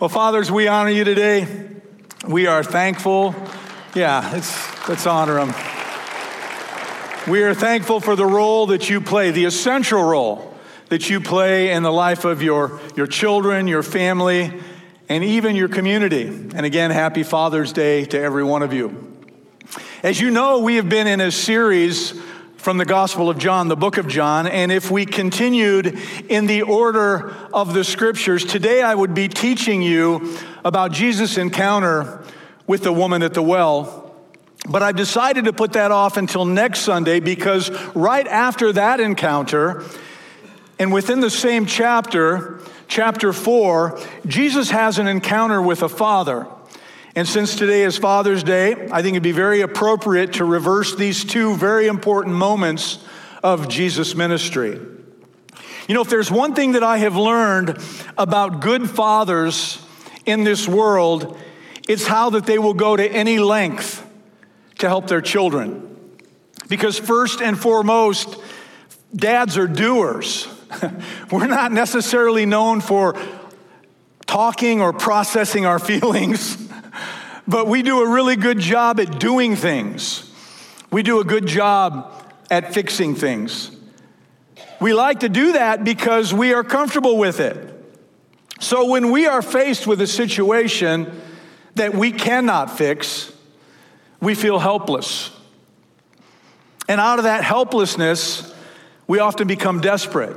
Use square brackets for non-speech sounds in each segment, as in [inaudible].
Well, fathers, we honor you today. We are thankful. Yeah, let's, let's honor them. We are thankful for the role that you play, the essential role that you play in the life of your, your children, your family, and even your community. And again, happy Father's Day to every one of you. As you know, we have been in a series from the Gospel of John, the book of John. And if we continued in the order of the scriptures, today I would be teaching you about Jesus' encounter with the woman at the well. But I've decided to put that off until next Sunday because right after that encounter, and within the same chapter, chapter 4, Jesus has an encounter with a father. And since today is Father's Day, I think it'd be very appropriate to reverse these two very important moments of Jesus' ministry. You know, if there's one thing that I have learned about good fathers in this world, it's how that they will go to any length to help their children. Because first and foremost, dads are doers. [laughs] We're not necessarily known for talking or processing our [laughs] feelings but we do a really good job at doing things. We do a good job at fixing things. We like to do that because we are comfortable with it. So when we are faced with a situation that we cannot fix, we feel helpless. And out of that helplessness, we often become desperate.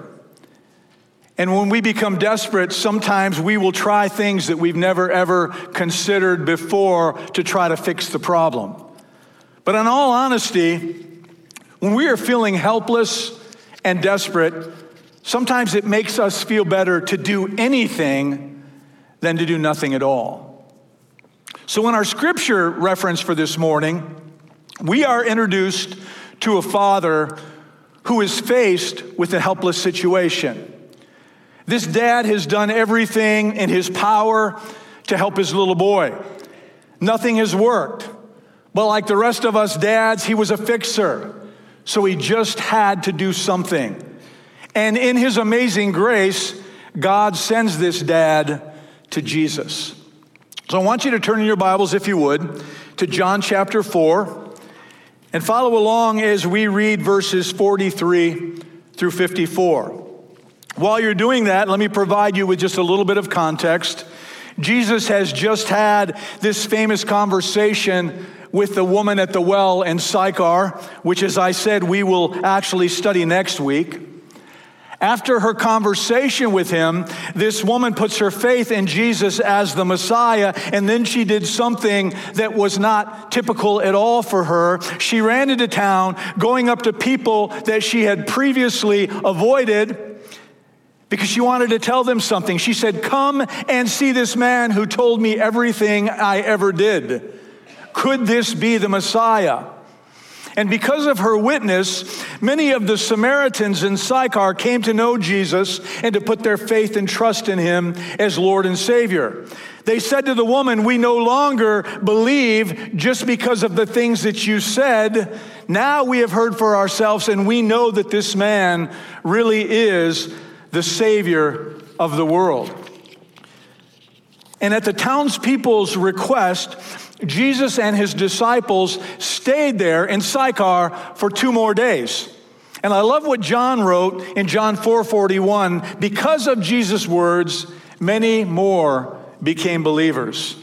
And when we become desperate, sometimes we will try things that we've never ever considered before to try to fix the problem. But in all honesty, when we are feeling helpless and desperate, sometimes it makes us feel better to do anything than to do nothing at all. So, in our scripture reference for this morning, we are introduced to a father who is faced with a helpless situation. This dad has done everything in his power to help his little boy. Nothing has worked. But like the rest of us dads, he was a fixer. So he just had to do something. And in his amazing grace, God sends this dad to Jesus. So I want you to turn in your Bibles, if you would, to John chapter 4 and follow along as we read verses 43 through 54. While you're doing that, let me provide you with just a little bit of context. Jesus has just had this famous conversation with the woman at the well in Sychar, which, as I said, we will actually study next week. After her conversation with him, this woman puts her faith in Jesus as the Messiah, and then she did something that was not typical at all for her. She ran into town, going up to people that she had previously avoided because she wanted to tell them something. She said, Come and see this man who told me everything I ever did. Could this be the Messiah? And because of her witness, many of the Samaritans in Sychar came to know Jesus and to put their faith and trust in him as Lord and Savior. They said to the woman, We no longer believe just because of the things that you said. Now we have heard for ourselves, and we know that this man really is the Savior of the world. And at the townspeople's request, Jesus and his disciples stayed there in Sychar for two more days. And I love what John wrote in John 4:41, because of Jesus' words, many more became believers.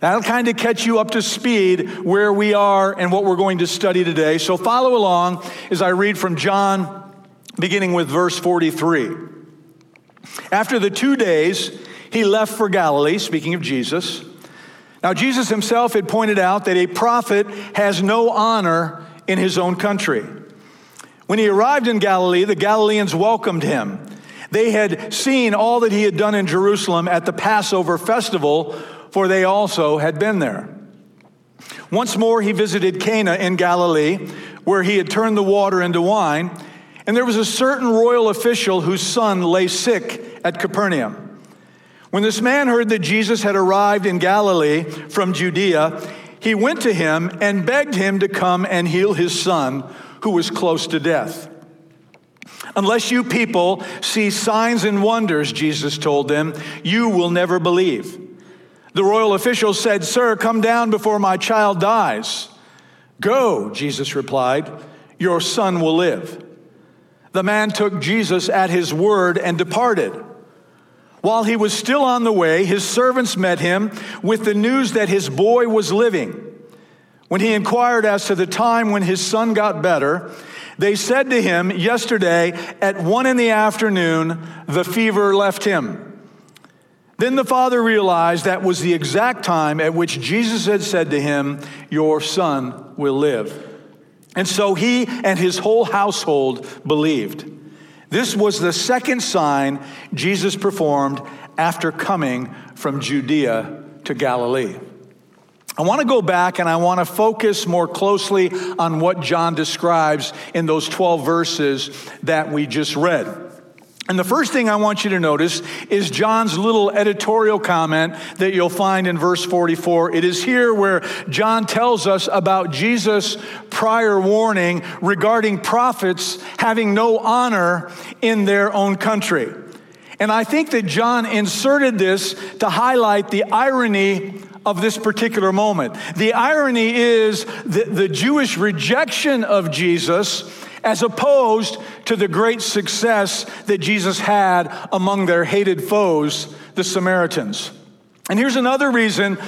That'll kind of catch you up to speed where we are and what we're going to study today. So follow along as I read from John beginning with verse 43. After the two days, he left for Galilee, speaking of Jesus. Now, Jesus himself had pointed out that a prophet has no honor in his own country. When he arrived in Galilee, the Galileans welcomed him. They had seen all that he had done in Jerusalem at the Passover festival, for they also had been there. Once more, he visited Cana in Galilee, where he had turned the water into wine. And there was a certain royal official whose son lay sick at Capernaum. When this man heard that Jesus had arrived in Galilee from Judea, he went to him and begged him to come and heal his son, who was close to death. Unless you people see signs and wonders, Jesus told them, you will never believe. The royal official said, Sir, come down before my child dies. Go, Jesus replied, your son will live. The man took Jesus at his word and departed. While he was still on the way, his servants met him with the news that his boy was living. When he inquired as to the time when his son got better, they said to him, Yesterday at one in the afternoon, the fever left him. Then the father realized that was the exact time at which Jesus had said to him, Your son will live. And so he and his whole household believed. This was the second sign Jesus performed after coming from Judea to Galilee. I want to go back and I want to focus more closely on what John describes in those 12 verses that we just read. And the first thing I want you to notice is John's little editorial comment that you'll find in verse 44. It is here where John tells us about Jesus' prior warning regarding prophets having no honor in their own country. And I think that John inserted this to highlight the irony of this particular moment. The irony is that the Jewish rejection of Jesus as opposed to the great success that Jesus had among their hated foes, the Samaritans. And here's another reason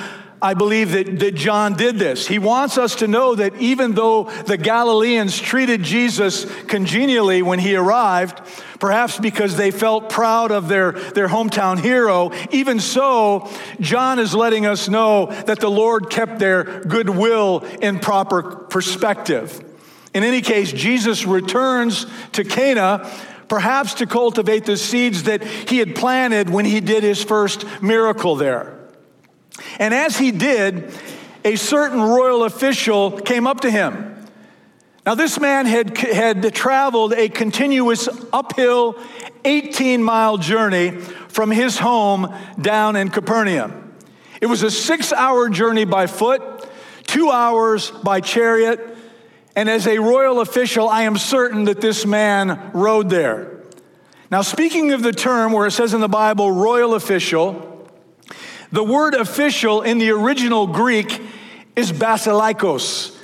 I believe that, that John did this. He wants us to know that even though the Galileans treated Jesus congenially when he arrived, perhaps because they felt proud of their, their hometown hero, even so, John is letting us know that the Lord kept their goodwill in proper perspective. In any case, Jesus returns to Cana perhaps to cultivate the seeds that he had planted when he did his first miracle there. And as he did, a certain royal official came up to him. Now, this man had, had traveled a continuous uphill 18 mile journey from his home down in Capernaum. It was a six hour journey by foot, two hours by chariot, and as a royal official, I am certain that this man rode there. Now, speaking of the term where it says in the Bible, royal official, the word official in the original Greek is basilikos,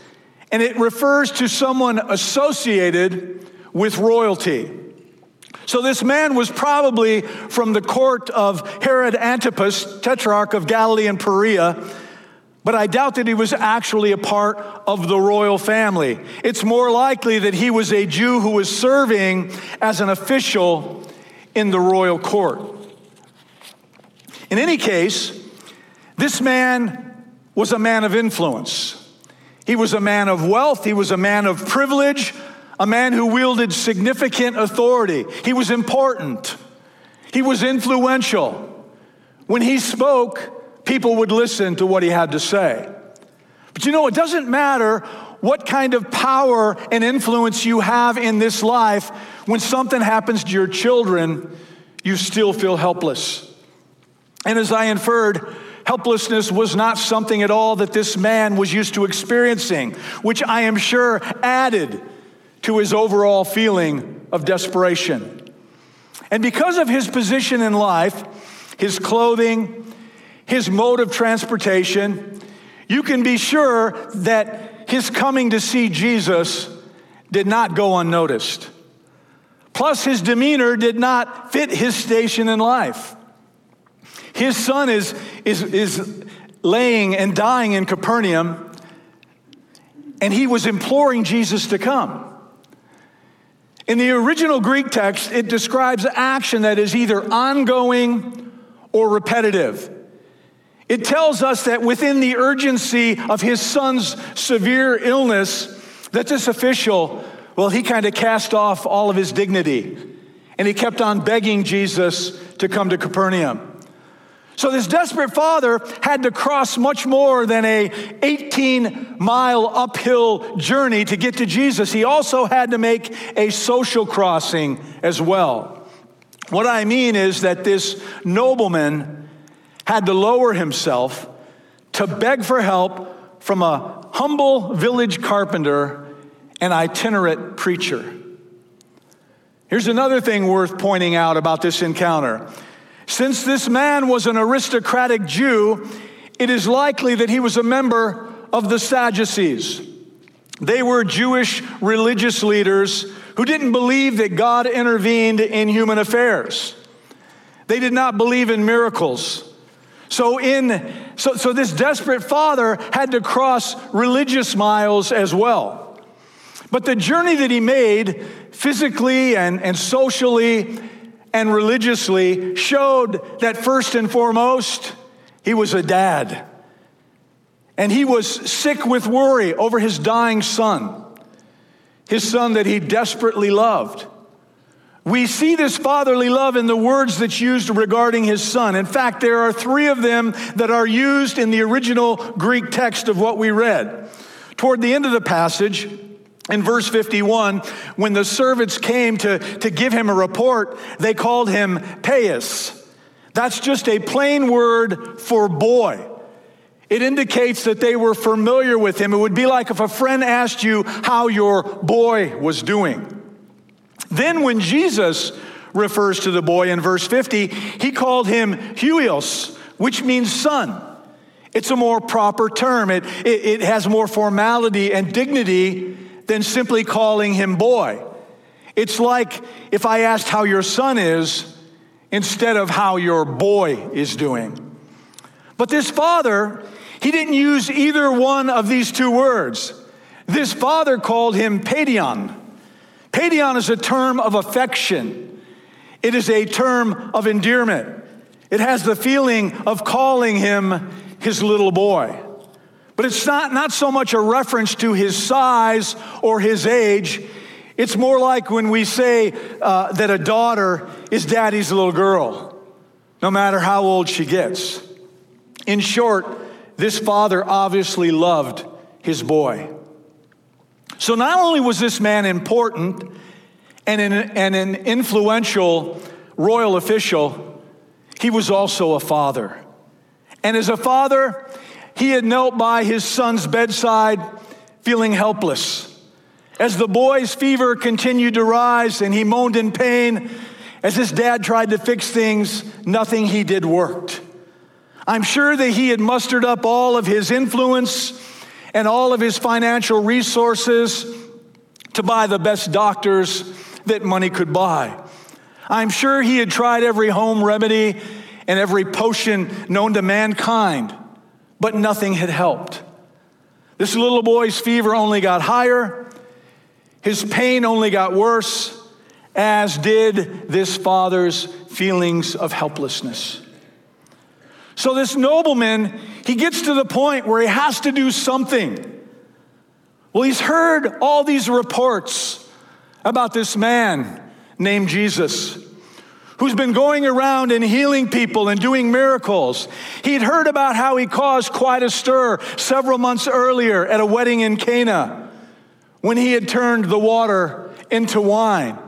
and it refers to someone associated with royalty. So this man was probably from the court of Herod Antipas, tetrarch of Galilee and Perea, but I doubt that he was actually a part of the royal family. It's more likely that he was a Jew who was serving as an official in the royal court. In any case, this man was a man of influence. He was a man of wealth, he was a man of privilege, a man who wielded significant authority. He was important, he was influential. When he spoke, people would listen to what he had to say. But you know, it doesn't matter what kind of power and influence you have in this life, when something happens to your children, you still feel helpless. And as I inferred, helplessness was not something at all that this man was used to experiencing, which I am sure added to his overall feeling of desperation. And because of his position in life, his clothing, his mode of transportation, you can be sure that his coming to see Jesus did not go unnoticed. Plus, his demeanor did not fit his station in life. His son is, is, is laying and dying in Capernaum, and he was imploring Jesus to come. In the original Greek text, it describes action that is either ongoing or repetitive. It tells us that within the urgency of his son's severe illness, that this official, well, he kind of cast off all of his dignity and he kept on begging Jesus to come to Capernaum. So this desperate father had to cross much more than a 18 mile uphill journey to get to Jesus. He also had to make a social crossing as well. What I mean is that this nobleman had to lower himself to beg for help from a humble village carpenter and itinerant preacher. Here's another thing worth pointing out about this encounter. Since this man was an aristocratic Jew, it is likely that he was a member of the Sadducees. They were Jewish religious leaders who didn't believe that God intervened in human affairs. They did not believe in miracles. So, in, so, so this desperate father had to cross religious miles as well. But the journey that he made, physically and, and socially and religiously, showed that first and foremost, he was a dad. And he was sick with worry over his dying son, his son that he desperately loved. We see this fatherly love in the words that's used regarding his son. In fact, there are three of them that are used in the original Greek text of what we read. Toward the end of the passage, in verse 51, when the servants came to, to give him a report, they called him Pais. That's just a plain word for boy. It indicates that they were familiar with him. It would be like if a friend asked you how your boy was doing. Then, when Jesus refers to the boy in verse 50, he called him Huios, which means son. It's a more proper term, it, it, it, has more formality and dignity than simply calling him boy. It's like if I asked how your son is instead of how your boy is doing. But this father, he didn't use either one of these two words. This father called him paidion, Paidion is a term of affection, it is a term of endearment. It has the feeling of calling him his little boy. But it's not, not so much a reference to his size or his age. It's more like when we say uh, that a daughter is daddy's little girl, no matter how old she gets. In short, this father obviously loved his boy. So not only was this man important and an, and an influential royal official, he was also a father. And as a father, he had knelt by his son's bedside feeling helpless. As the boy's fever continued to rise and he moaned in pain, as his dad tried to fix things, nothing he did worked. I'm sure that he had mustered up all of his influence and all of his financial resources to buy the best doctors that money could buy. I'm sure he had tried every home remedy and every potion known to mankind, but nothing had helped. This little boy's fever only got higher, his pain only got worse, as did this father's feelings of helplessness. So, this nobleman, he gets to the point where he has to do something. Well, he's heard all these reports about this man named Jesus who's been going around and healing people and doing miracles. He'd heard about how he caused quite a stir several months earlier at a wedding in Cana when he had turned the water into wine.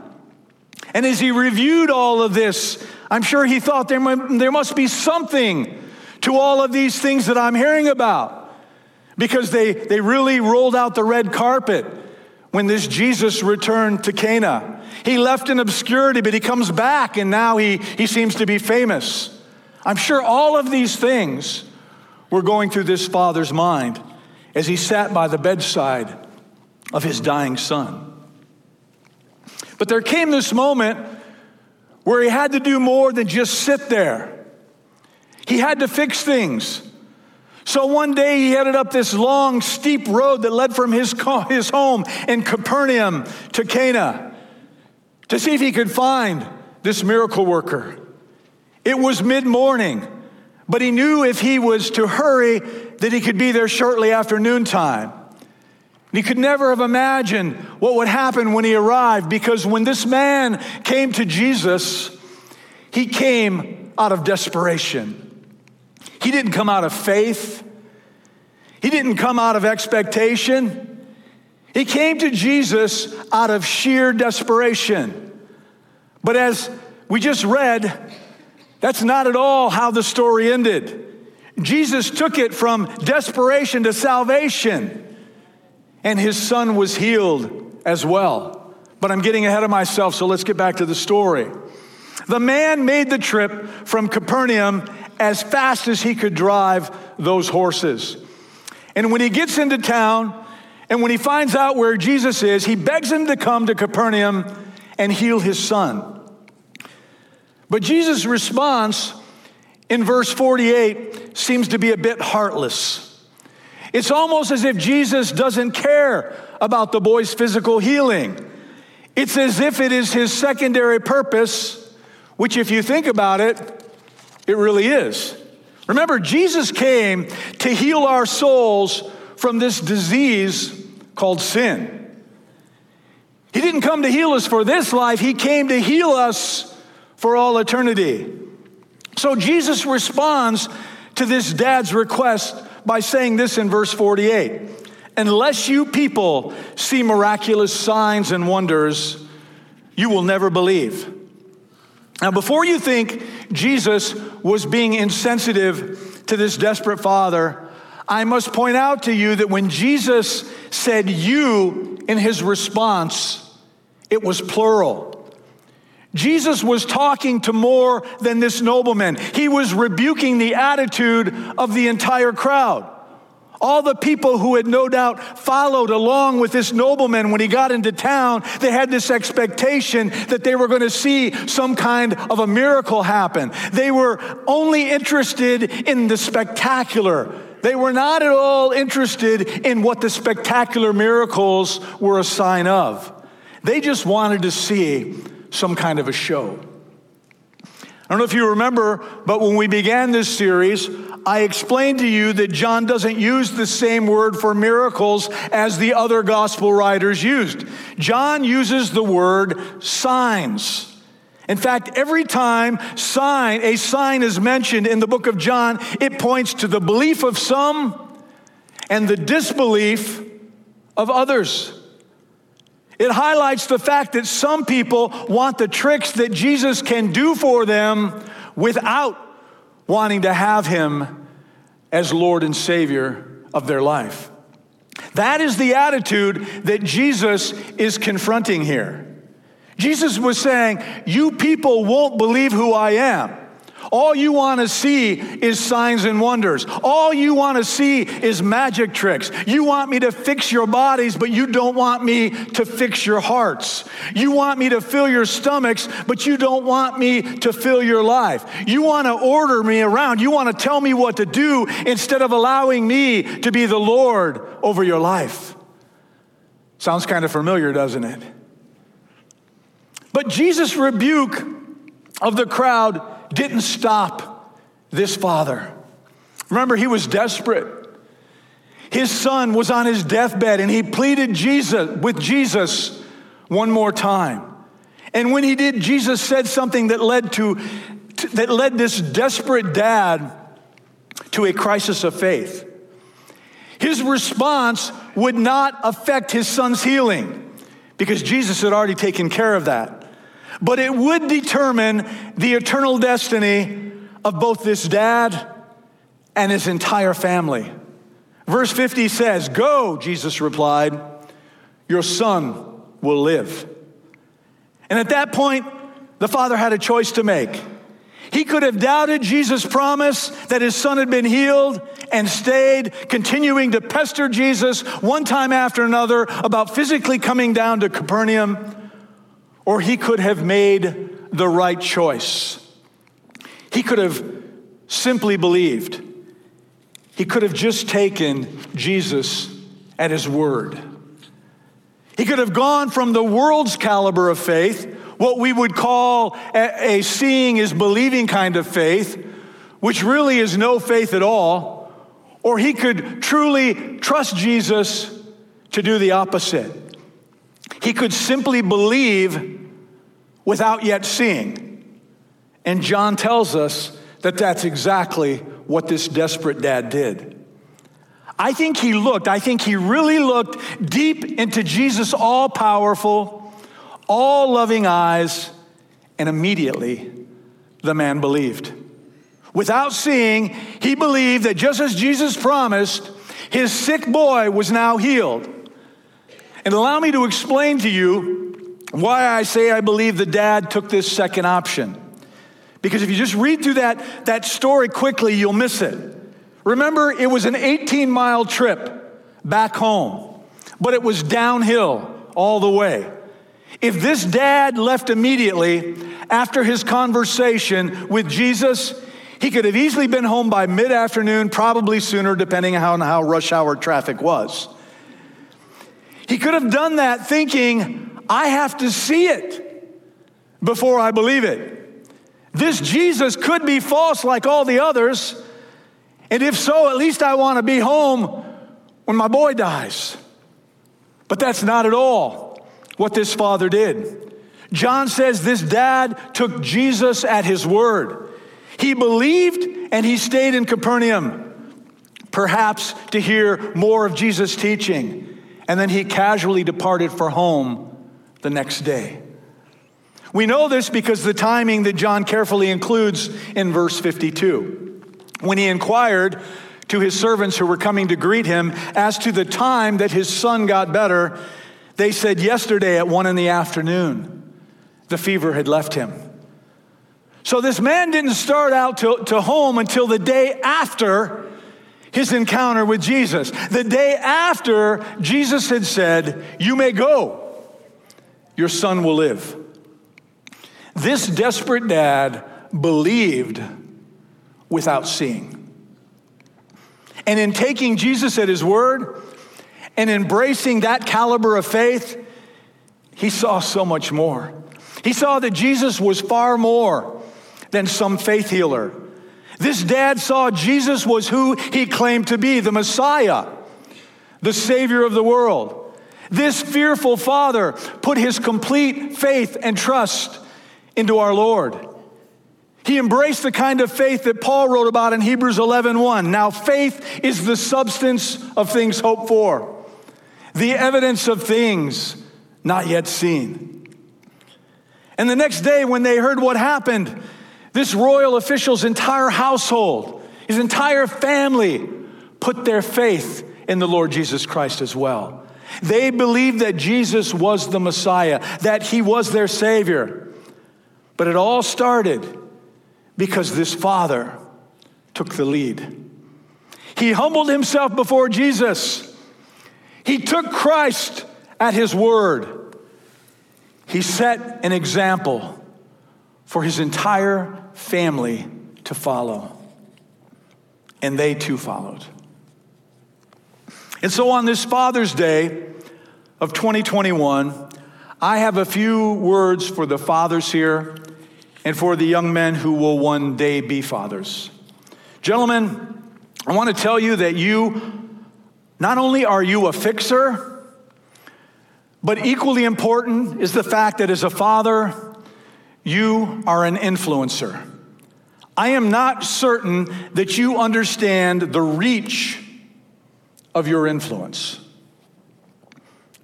And as he reviewed all of this, I'm sure he thought there, there must be something to all of these things that I'm hearing about because they, they really rolled out the red carpet when this Jesus returned to Cana. He left in obscurity, but he comes back and now he, he seems to be famous. I'm sure all of these things were going through this father's mind as he sat by the bedside of his dying son. But there came this moment where he had to do more than just sit there. He had to fix things. So one day he headed up this long, steep road that led from his, his home in Capernaum to Cana to see if he could find this miracle worker. It was mid morning, but he knew if he was to hurry that he could be there shortly after noontime. He could never have imagined what would happen when he arrived because when this man came to Jesus, he came out of desperation. He didn't come out of faith, he didn't come out of expectation. He came to Jesus out of sheer desperation. But as we just read, that's not at all how the story ended. Jesus took it from desperation to salvation, and his son was healed as well. but I'm getting ahead of myself, so let's get back to the story. The man made the trip from Capernaum as fast as he could drive those horses. And when he gets into town and when he finds out where Jesus is, he begs him to come to Capernaum and heal his son. But Jesus' response in verse 48 seems to be a bit heartless. It's almost as if Jesus doesn't care about the boy's physical healing. It's as if it is his secondary purpose, which, if you think about it, it really is. Remember, Jesus came to heal our souls from this disease called sin. He didn't come to heal us for this life, He came to heal us for all eternity. So Jesus responds to this dad's request by saying this in verse 48 Unless you people see miraculous signs and wonders, you will never believe. Now, before you think Jesus was being insensitive to this desperate father, I must point out to you that when Jesus said you in his response, it was plural. Jesus was talking to more than this nobleman. He was rebuking the attitude of the entire crowd. All the people who had no doubt followed along with this nobleman when he got into town, they had this expectation that they were going to see some kind of a miracle happen. They were only interested in the spectacular. They were not at all interested in what the spectacular miracles were a sign of. They just wanted to see some kind of a show. I don't know if you remember, but when we began this series, I explained to you that John doesn't use the same word for miracles as the other gospel writers used. John uses the word signs. In fact, every time sign, a sign is mentioned in the book of John, it points to the belief of some and the disbelief of others. It highlights the fact that some people want the tricks that Jesus can do for them without wanting to have him as Lord and Savior of their life. That is the attitude that Jesus is confronting here. Jesus was saying, You people won't believe who I am. All you want to see is signs and wonders. All you want to see is magic tricks. You want me to fix your bodies, but you don't want me to fix your hearts. You want me to fill your stomachs, but you don't want me to fill your life. You want to order me around. You want to tell me what to do instead of allowing me to be the Lord over your life. Sounds kind of familiar, doesn't it? But Jesus' rebuke of the crowd didn't stop this father. Remember, he was desperate. His son was on his deathbed and he pleaded Jesus with Jesus one more time. And when he did, Jesus said something that led to, that led this desperate dad to a crisis of faith. His response would not affect his son's healing because Jesus had already taken care of that but it would determine the eternal destiny of both this dad and his entire family. Verse 50 says, Go, Jesus replied, your son will live. And at that point, the father had a choice to make. He could have doubted Jesus' promise that his son had been healed and stayed, continuing to pester Jesus one time after another about physically coming down to Capernaum or he could have made the right choice. He could have simply believed. He could have just taken Jesus at his word. He could have gone from the world's caliber of faith, what we would call a, seeing is believing kind of faith, which really is no faith at all, or he could truly trust Jesus to do the opposite. He could simply believe without yet seeing. And John tells us that that's exactly what this desperate dad did. I think he looked, I think he really looked deep into Jesus' all powerful, all loving eyes, and immediately the man believed. Without seeing, he believed that just as Jesus promised, his sick boy was now healed. And allow me to explain to you why I say I believe the dad took this second option. Because if you just read through that, that story quickly, you'll miss it. Remember, it was an 18 mile trip back home, but it was downhill all the way. If this dad left immediately after his conversation with Jesus, he could have easily been home by mid afternoon, probably sooner, depending on how rush hour traffic was. He could have done that thinking, I have to see it before I believe it. This Jesus could be false like all the others. And if so, at least I want to be home when my boy dies. But that's not at all what this father did. John says this dad took Jesus at his word. He believed and he stayed in Capernaum, perhaps to hear more of Jesus' teaching. And then he casually departed for home the next day. We know this because the timing that John carefully includes in verse 52. When he inquired to his servants who were coming to greet him as to the time that his son got better, they said, Yesterday at one in the afternoon, the fever had left him. So this man didn't start out to, to home until the day after his encounter with Jesus. The day after Jesus had said, You may go, your son will live. This desperate dad believed without seeing. And in taking Jesus at his word and embracing that caliber of faith, he saw so much more. He saw that Jesus was far more than some faith healer. This dad saw Jesus was who he claimed to be the Messiah, the Savior of the world. This fearful father put his complete faith and trust into our Lord. He embraced the kind of faith that Paul wrote about in Hebrews 11:1. Now faith is the substance of things hoped for, the evidence of things not yet seen. And the next day when they heard what happened, this royal official's entire household, his entire family put their faith in the Lord Jesus Christ as well. They believed that Jesus was the Messiah, that he was their Savior. But it all started because this father took the lead. He humbled himself before Jesus. He took Christ at his word. He set an example for his entire family to follow. And they too followed. And so on this Father's Day of 2021, I have a few words for the fathers here and for the young men who will one day be fathers. Gentlemen, I want to tell you that you, not only are you a fixer, but equally important is the fact that as a father, you are an influencer. I am not certain that you understand the reach of your influence.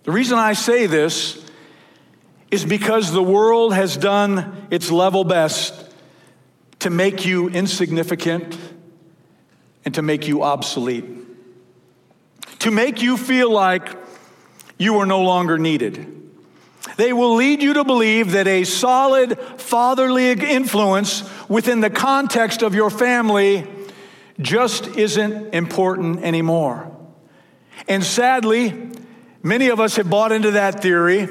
The reason I say this is because the world has done its level best to make you insignificant and to make you obsolete, to make you feel like you are no longer needed. They will lead you to believe that a solid fatherly influence within the context of your family just isn't important anymore. And sadly, many of us have bought into that theory,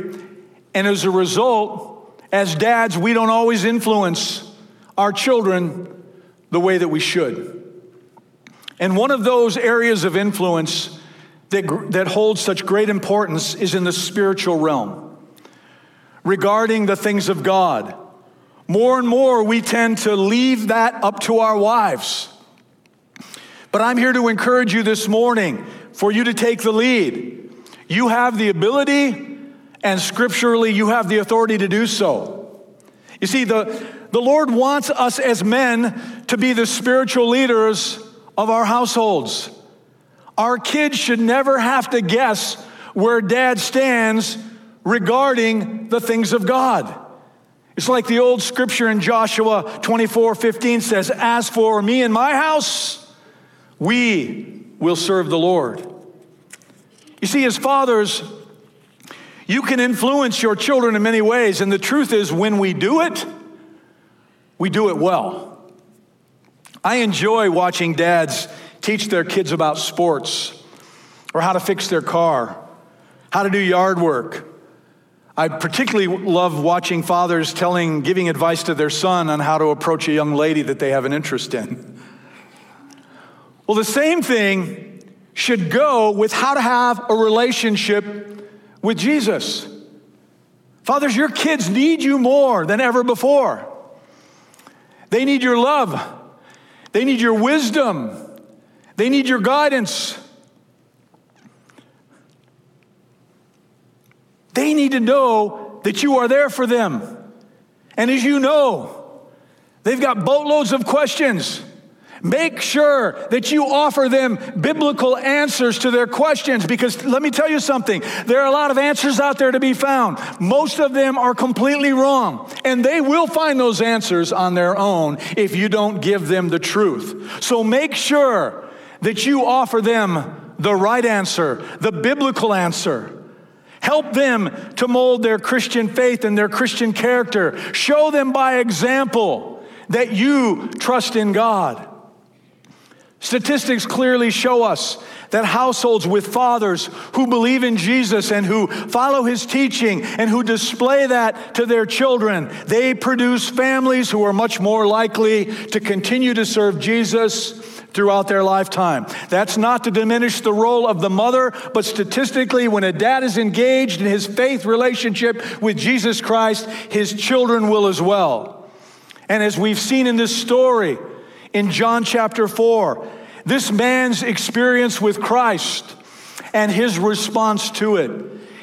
and as a result, as dads, we don't always influence our children the way that we should. And one of those areas of influence that, that holds such great importance is in the spiritual realm regarding the things of God. More and more, we tend to leave that up to our wives. But I'm here to encourage you this morning for you to take the lead. You have the ability, and scripturally, you have the authority to do so. You see, the, the Lord wants us as men to be the spiritual leaders of our households. Our kids should never have to guess where dad stands regarding the things of God. It's like the old scripture in Joshua 24 15 says, As for me and my house, we will serve the Lord. You see, as fathers, You can influence your children in many ways, and the truth is, when we do it, we do it well. I enjoy watching dads teach their kids about sports or how to fix their car, how to do yard work. I particularly love watching fathers telling, giving advice to their son on how to approach a young lady that they have an interest in. Well, the same thing should go with how to have a relationship with Jesus. Fathers, your kids need you more than ever before. They need your love, they need your wisdom, they need your guidance. They need to know that you are there for them. And as you know, they've got boatloads of questions. Make sure that you offer them biblical answers to their questions because let me tell you something. There are a lot of answers out there to be found. Most of them are completely wrong, and they will find those answers on their own if you don't give them the truth. So make sure that you offer them the right answer, the biblical answer. Help them to mold their Christian faith and their Christian character. Show them by example that you trust in God. Statistics clearly show us that households with fathers who believe in Jesus and who follow his teaching and who display that to their children, they produce families who are much more likely to continue to serve Jesus throughout their lifetime. That's not to diminish the role of the mother, but statistically, when a dad is engaged in his faith relationship with Jesus Christ, his children will as well. And as we've seen in this story in John chapter 4, this man's experience with Christ and his response to it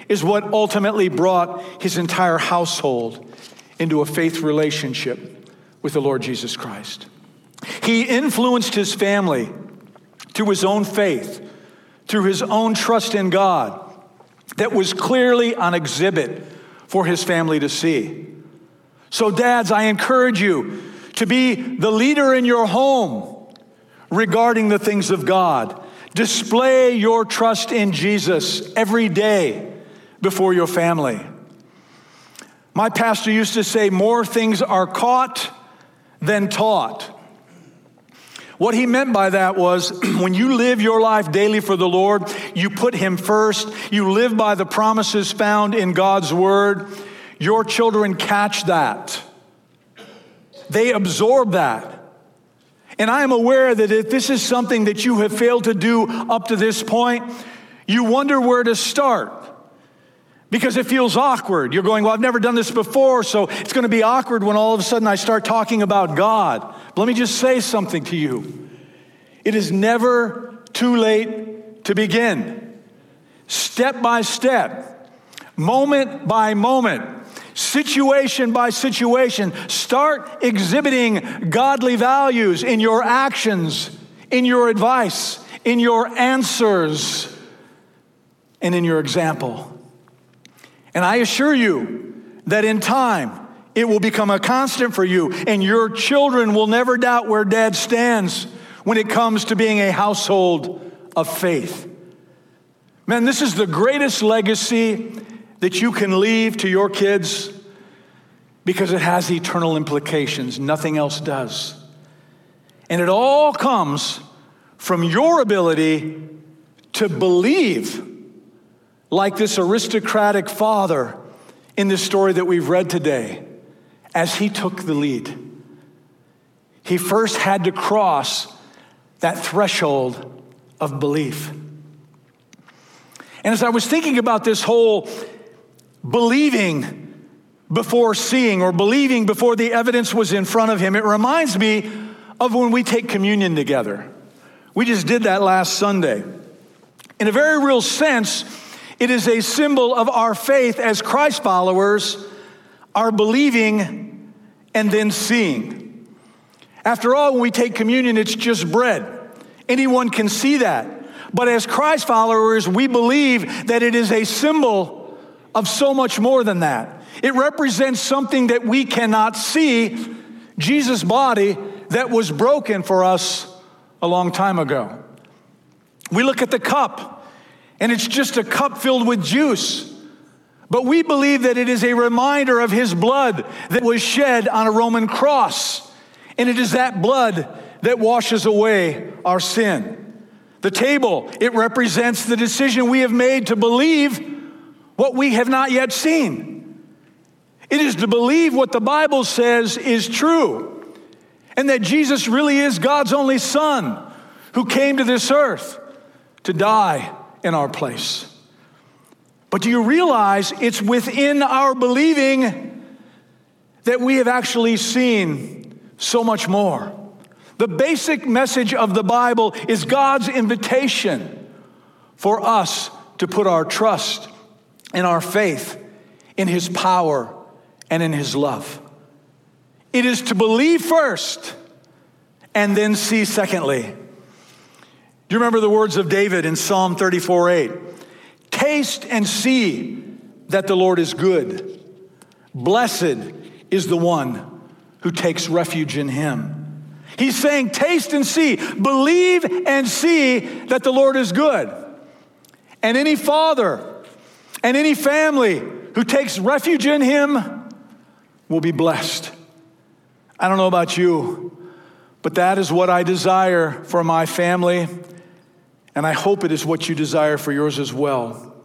is what ultimately brought his entire household into a faith relationship with the Lord Jesus Christ. He influenced his family through his own faith, through his own trust in God, that was clearly on exhibit for his family to see. So, dads, I encourage you to be the leader in your home regarding the things of God. Display your trust in Jesus every day before your family. My pastor used to say, More things are caught than taught. What he meant by that was [clears throat] when you live your life daily for the Lord, you put him first, you live by the promises found in God's word, your children catch that. They absorb that. And I am aware that if this is something that you have failed to do up to this point, you wonder where to start because it feels awkward. You're going, Well, I've never done this before, so it's going to be awkward when all of a sudden I start talking about God. But let me just say something to you it is never too late to begin. Step by step, moment by moment, situation by situation, start exhibiting godly values in your actions, in your advice, in your answers, and in your example. And I assure you that in time, it will become a constant for you, and your children will never doubt where dad stands when it comes to being a household of faith. Man, this is the greatest legacy that you can leave to your kids because it has eternal implications. Nothing else does. And it all comes from your ability to believe like this aristocratic father in the story that we've read today, as he took the lead. He first had to cross that threshold of belief. And as I was thinking about this whole believing before seeing or believing before the evidence was in front of him, it reminds me of when we take communion together. We just did that last Sunday. In a very real sense, it is a symbol of our faith as Christ followers, our believing and then seeing. After all, when we take communion, it's just bread. Anyone can see that. But as Christ followers, we believe that it is a symbol of so much more than that. It represents something that we cannot see Jesus' body that was broken for us a long time ago. We look at the cup and it's just a cup filled with juice. but we believe that it is a reminder of his blood that was shed on a Roman cross. And it is that blood that washes away our sin. The table, it represents the decision we have made to believe what we have not yet seen. It is to believe what the Bible says is true and that Jesus really is God's only Son who came to this earth to die in our place. But do you realize it's within our believing that we have actually seen so much more? The basic message of the Bible is God's invitation for us to put our trust and our faith in His power and in His love. It is to believe first and then see secondly. Do you remember the words of David in Psalm 34 8? Taste and see that the Lord is good. Blessed is the one who takes refuge in him. He's saying, Taste and see, believe and see that the Lord is good. And any father and any family who takes refuge in him will be blessed. I don't know about you, but that is what I desire for my family and I hope it is what you desire for yours as well.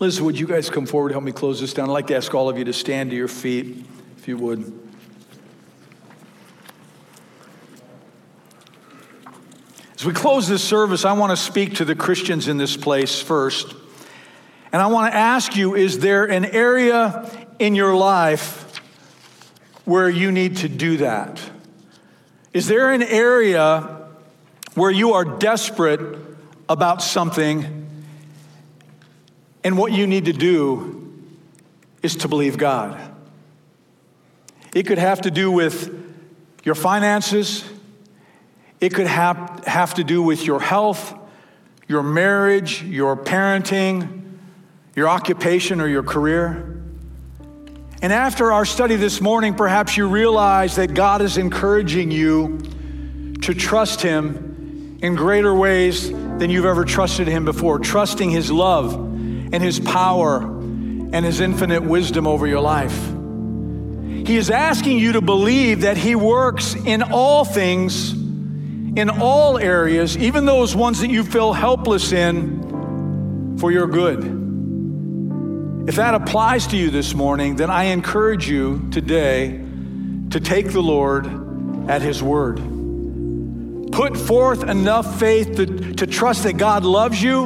Liz, would you guys come forward and help me close this down? I'd like to ask all of you to stand to your feet, if you would. As we close this service, I want to speak to the Christians in this place first. And I want to ask you is there an area in your life where you need to do that? Is there an area where you are desperate about something, and what you need to do is to believe God. It could have to do with your finances, it could have, have to do with your health, your marriage, your parenting, your occupation, or your career. And after our study this morning, perhaps you realize that God is encouraging you to trust Him in greater ways than you've ever trusted Him before, trusting His love and His power and His infinite wisdom over your life. He is asking you to believe that He works in all things, in all areas, even those ones that you feel helpless in, for your good. If that applies to you this morning, then I encourage you today to take the Lord at His word put forth enough faith to, to trust that God loves you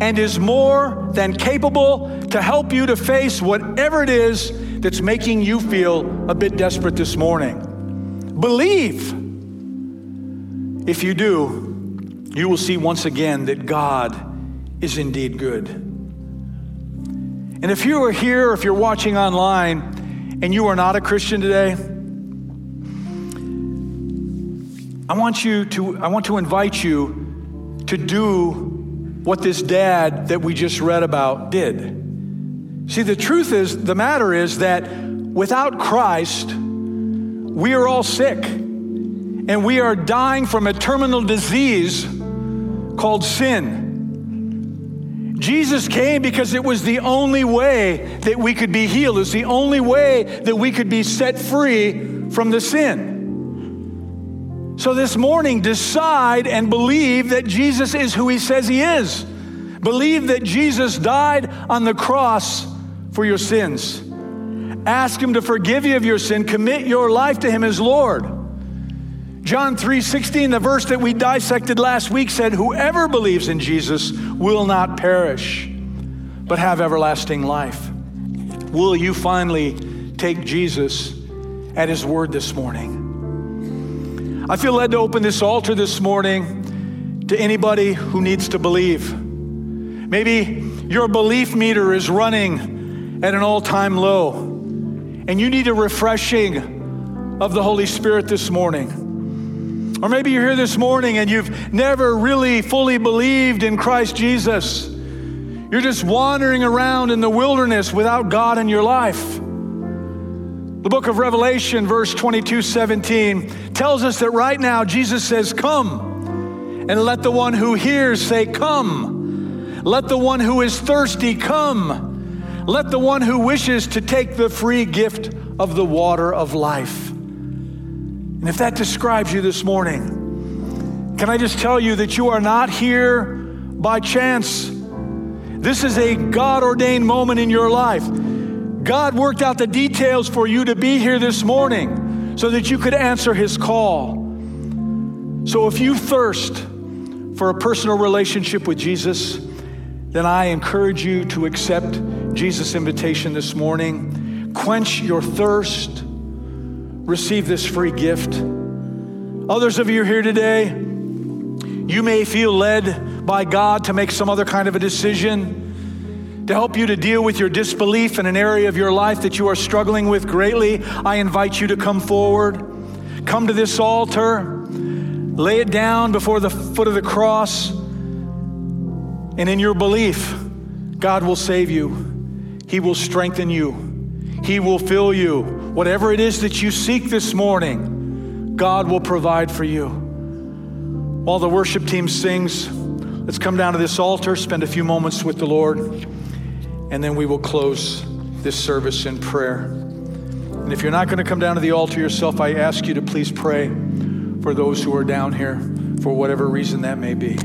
and is more than capable to help you to face whatever it is that's making you feel a bit desperate this morning. Believe. If you do, you will see once again that God is indeed good. And if you are here, if you're watching online, and you are not a Christian today, I want you to, I want to invite you to do what this dad that we just read about did. See, the truth is, the matter is that without Christ, we are all sick and we are dying from a terminal disease called sin. Jesus came because it was the only way that we could be healed. It's the only way that we could be set free from the sin. So this morning, decide and believe that Jesus is who he says he is. Believe that Jesus died on the cross for your sins. Ask him to forgive you of your sin. Commit your life to him as Lord. John 3:16, the verse that we dissected last week said, "Whoever believes in Jesus will not perish, but have everlasting life." Will you finally take Jesus at his word this morning? I feel led to open this altar this morning to anybody who needs to believe. Maybe your belief meter is running at an all time low, and you need a refreshing of the Holy Spirit this morning. Or maybe you're here this morning and you've never really fully believed in Christ Jesus. You're just wandering around in the wilderness without God in your life. The book of Revelation, verse 22 17, tells us that right now Jesus says, Come, and let the one who hears say, Come. Let the one who is thirsty come. Let the one who wishes to take the free gift of the water of life. And if that describes you this morning, can I just tell you that you are not here by chance? This is a God ordained moment in your life. God worked out the details for you to be here this morning so that you could answer his call. So if you thirst for a personal relationship with Jesus, then I encourage you to accept Jesus' invitation this morning. Quench your thirst, receive this free gift. Others of you here today, you may feel led by God to make some other kind of a decision to help you to deal with your disbelief in an area of your life that you are struggling with greatly, I invite you to come forward. Come to this altar, lay it down before the foot of the cross, and in your belief, God will save you. He will strengthen you. He will fill you. Whatever it is that you seek this morning, God will provide for you. While the worship team sings, let's come down to this altar, spend a few moments with the Lord and then we will close this service in prayer. And if you're not going to come down to the altar yourself, I ask you to please pray for those who are down here for whatever reason that may be.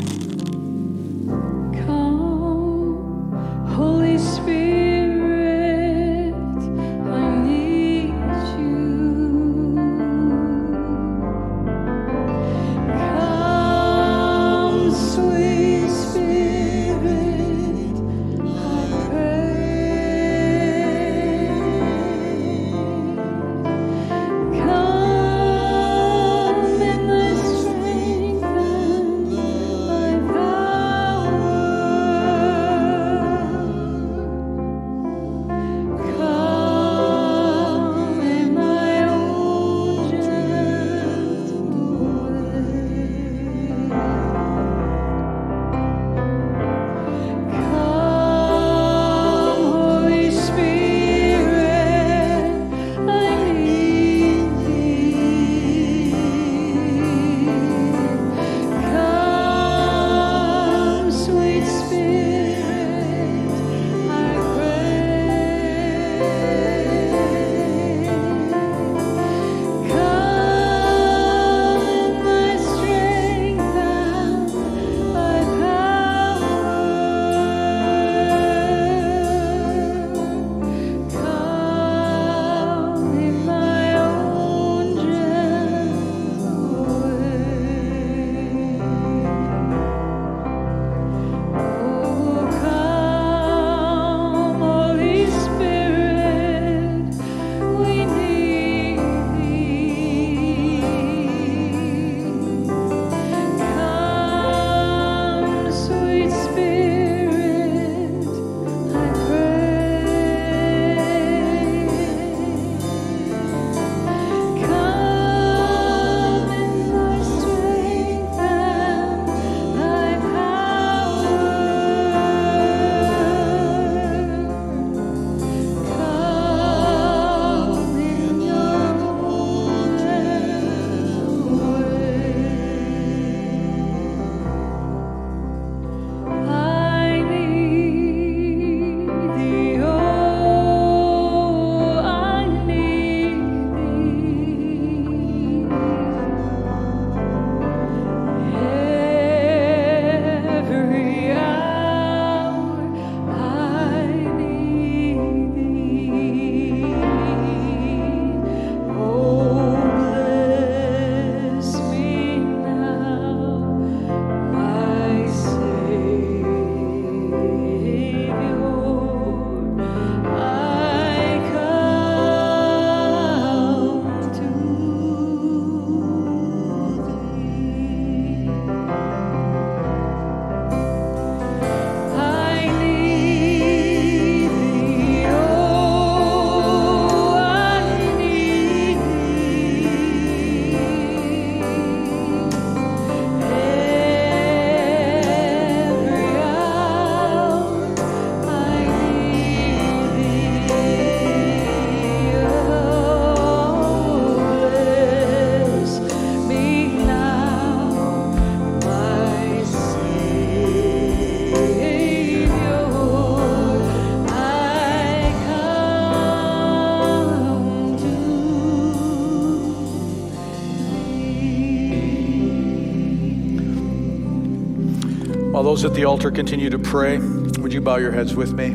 Those at the altar continue to pray, would you bow your heads with me?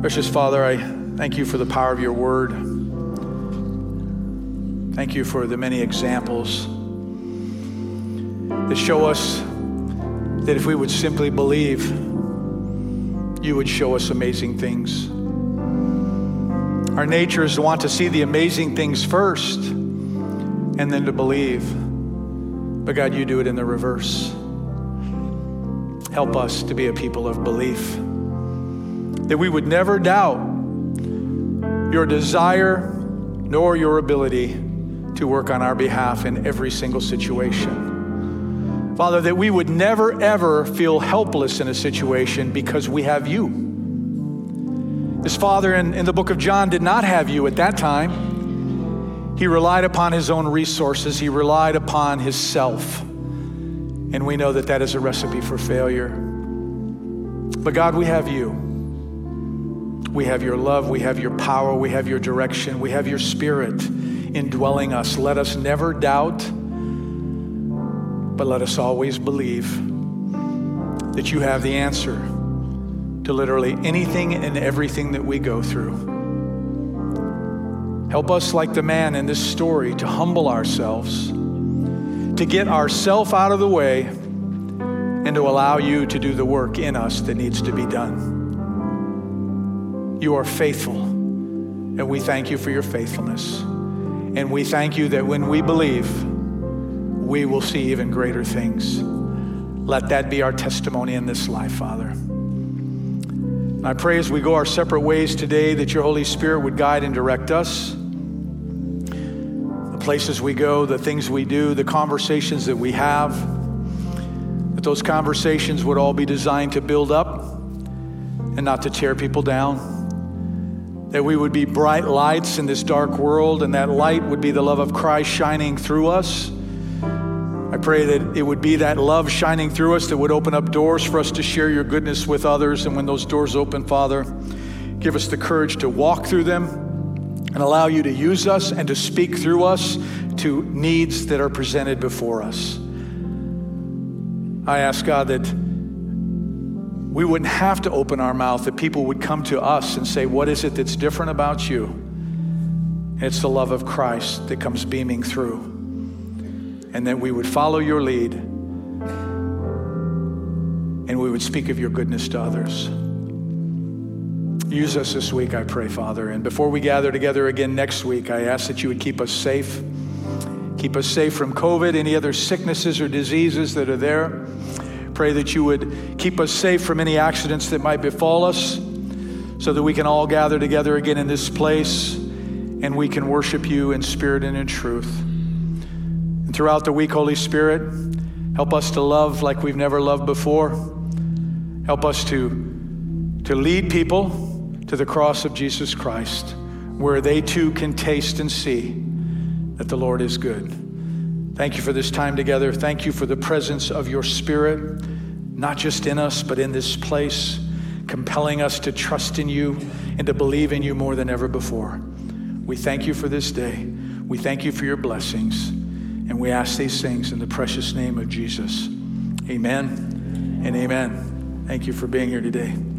Precious Father, I thank you for the power of your word. Thank you for the many examples that show us that if we would simply believe, you would show us amazing things. Our nature is to want to see the amazing things first and then to believe. But God, you do it in the reverse. Help us to be a people of belief, that we would never doubt your desire nor your ability to work on our behalf in every single situation. Father, that we would never ever feel helpless in a situation because we have you. His father in, in the book of John did not have you at that time. He relied upon his own resources, he relied upon his self. And we know that that is a recipe for failure. But God, we have you. We have your love, we have your power, we have your direction, we have your spirit indwelling us. Let us never doubt, but let us always believe that you have the answer to literally anything and everything that we go through. Help us, like the man in this story, to humble ourselves, to get ourself out of the way, and to allow you to do the work in us that needs to be done. You are faithful, and we thank you for your faithfulness. And we thank you that when we believe, we will see even greater things. Let that be our testimony in this life, Father. I pray as we go our separate ways today that your Holy Spirit would guide and direct us. Places we go, the things we do, the conversations that we have, that those conversations would all be designed to build up and not to tear people down. That we would be bright lights in this dark world, and that light would be the love of Christ shining through us I pray that it would be that love shining through us that would open up doors for us to share your goodness with others. And when those doors open, Father, give us the courage to walk through them and allow you to use us and to speak through us to needs that are presented before us. I ask God that we wouldn't have to open our mouth, that people would come to us and say, What is it that's different about you? It's the love of Christ that comes beaming through and that we would follow your lead and we would speak of your goodness to others. Use us this week, I pray, Father. And before we gather together again next week, I ask that you would keep us safe. Keep us safe from COVID, any other sicknesses or diseases that are there. Pray that you would keep us safe from any accidents that might befall us so that we can all gather together again in this place and we can worship you in spirit and in truth And throughout the week, Holy Spirit, help us to love like we've never loved before. Help us to, to lead people to the cross of Jesus Christ, where they too can taste and see that the Lord is good. Thank you for this time together. Thank you for the presence of your Spirit, not just in us, but in this place, compelling us to trust in you and to believe in you more than ever before. We thank you for this day. We thank you for your blessings. And we ask these things in the precious name of Jesus. Amen and amen. Thank you for being here today.